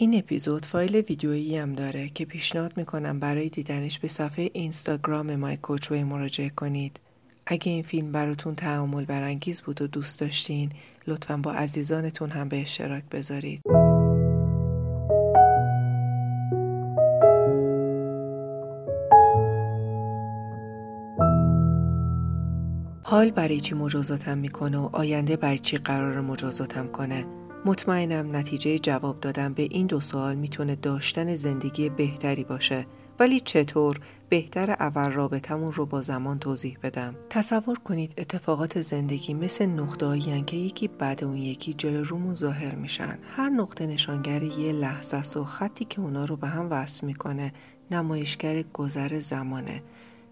این اپیزود فایل ویدیویی هم داره که پیشنهاد می‌کنم برای دیدنش به صفحه اینستاگرام مای کوچوی مراجعه کنید. اگه این فیلم براتون تعامل برانگیز بود و دوست داشتین لطفا با عزیزانتون هم به اشتراک بذارید. حال برای چی مجازاتم می‌کنه و آینده برای چی قرار مجازاتم کنه مطمئنم نتیجه جواب دادن به این دو سوال می‌تونه داشتن زندگی بهتری باشه. ولی چطور بهتر اول رابطمون رو با زمان توضیح بدم؟ تصور کنید اتفاقات زندگی مثل نقطه که یکی بعد اون یکی جلو رومون ظاهر میشن. هر نقطه نشانگر یه لحظه است و خطی که اونا رو به هم وصل می‌کنه نمایشگر گذر زمانه.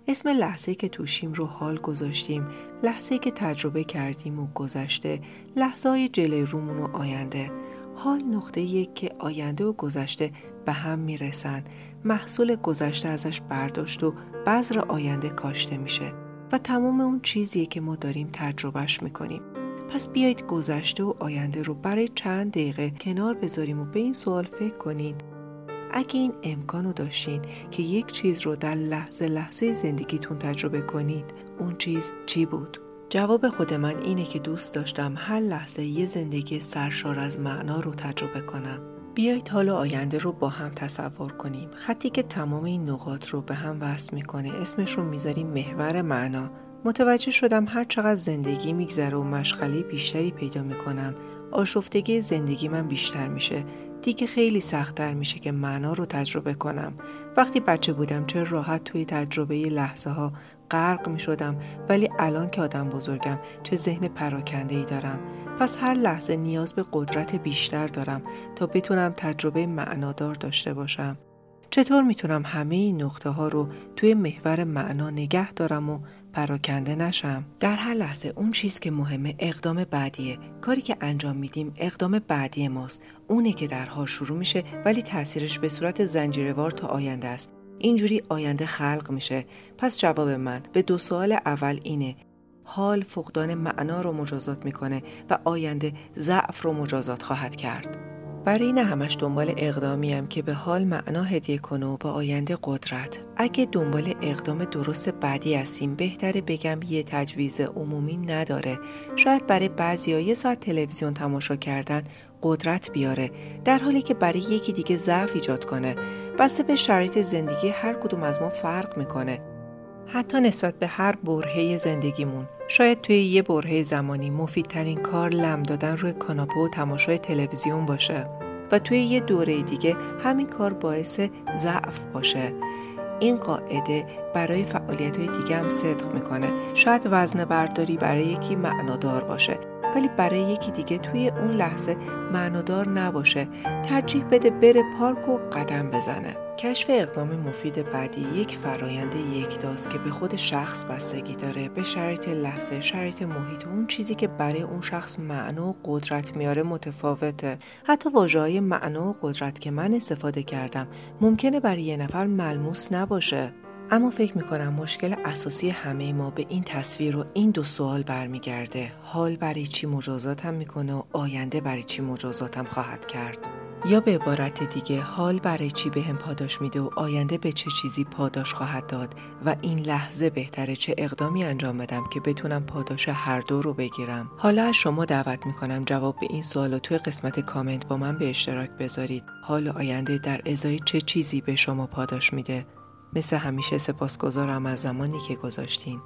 اسم لحظه که توشیم رو حال گذاشتیم لحظه که تجربه کردیم و گذشته لحظه های جلوی رومون و آینده. حال نقطه یک که آینده و گذشته به هم می‌رسن. محصول گذشته ازش برداشت و بذر آینده کاشته میشه و تمام اون چیزیه که ما داریم تجربهش می‌کنیم. پس بیایید گذشته و آینده رو برای چند دقیقه کنار بذاریم و به این سوال فکر کنید. اگه این امکان رو داشتین که یک چیز رو در لحظه لحظه زندگیتون تجربه کنید اون چیز چی بود؟ جواب خود من اینه که دوست داشتم هر لحظه یه زندگی سرشار از معنا رو تجربه کنم. بیایید حال آینده رو با هم تصور کنیم. خطی که تمام این نقاط رو به هم وصل می‌کنه اسمش رو می‌ذاریم محور معنا. متوجه شدم هر چقدر زندگی میگذره و مشغله بیشتری پیدا می‌کنم آشفتگی زندگی من بیشتر میشه دیگه خیلی سختتر میشه که معنا رو تجربه کنم. وقتی بچه بودم چه راحت توی تجربه لحظه ها غرق می شدم ولی الان که آدم بزرگم چه ذهن پراکنده ای دارم. پس هر لحظه نیاز به قدرت بیشتر دارم تا بتونم تجربه معنادار داشته باشم. چطور می‌تونم همه این نقطه ها رو توی محور معنا نگه دارم و پراکنده نشم؟ در هر لحظه اون چیز که مهمه اقدام بعدیه. کاری که انجام میدیم اقدام بعدی ماست. اونه که در حال شروع میشه ولی تاثیرش به صورت زنجیروار تا آینده است. اینجوری آینده خلق میشه. پس جواب من به دو سوال اول اینه. حال فقدان معنا رو مجازات می‌کنه و آینده ضعف رو مجازات خواهد کرد. برای این همش دنبال اقدامیم که به حال معنا هدیه کنه و به آینده قدرت. اگه دنبال اقدام درست بعدی هستیم بهتره بگم یه تجویز عمومی نداره. شاید برای بعضی یه ساعت تلویزیون تماشا کردن قدرت بیاره در حالی که برای یکی دیگه ضعف ایجاد کنه. بسته به شرایط زندگی هر کدوم از ما فرق می‌کنه. حتی نسبت به هر برهه زندگیمون. شاید توی یه برهه زمانی مفیدترین کار لم دادن روی کاناپه و تماشای تلویزیون باشه. و توی یه دوره دیگه همین کار باعث ضعف باشه. این قاعده برای فعالیت های دیگه هم صدق می‌کنه. شاید وزن برداری برای یکی معنادار باشه ولی برای یکی دیگه توی اون لحظه معنادار نباشه. ترجیح بده بره پارک و قدم بزنه. کشف اقدام مفید بعدی یک فرایند یکتاست که به خود شخص بستگی داره. به شرایط لحظه شرایط محیط و اون چیزی که برای اون شخص معنا و قدرت میاره متفاوته. حتی واژه های معنا و قدرت که من استفاده کردم ممکنه برای یه نفر ملموس نباشه. اما فکر می‌کنم مشکل اساسی همه ما به این تصویر و این دو سوال برمیگرده. حال برای چی مجازاتم می‌کنه و آینده برای چی مجازاتم خواهد کرد؟ یا به عبارت دیگه حال برای چی به هم پاداش میده و آینده به چه چیزی پاداش خواهد داد و این لحظه بهتره چه اقدامی انجام بدم که بتونم پاداش هر دو رو بگیرم؟ حالا از شما دعوت می‌کنم جواب به این سوال رو توی قسمت کامنت با من به اشتراک بذارید. حال آینده در ازای چه چیزی به شما پاداش میده؟ مثل همیشه سپاسگزارم از زمانی که گذاشتین.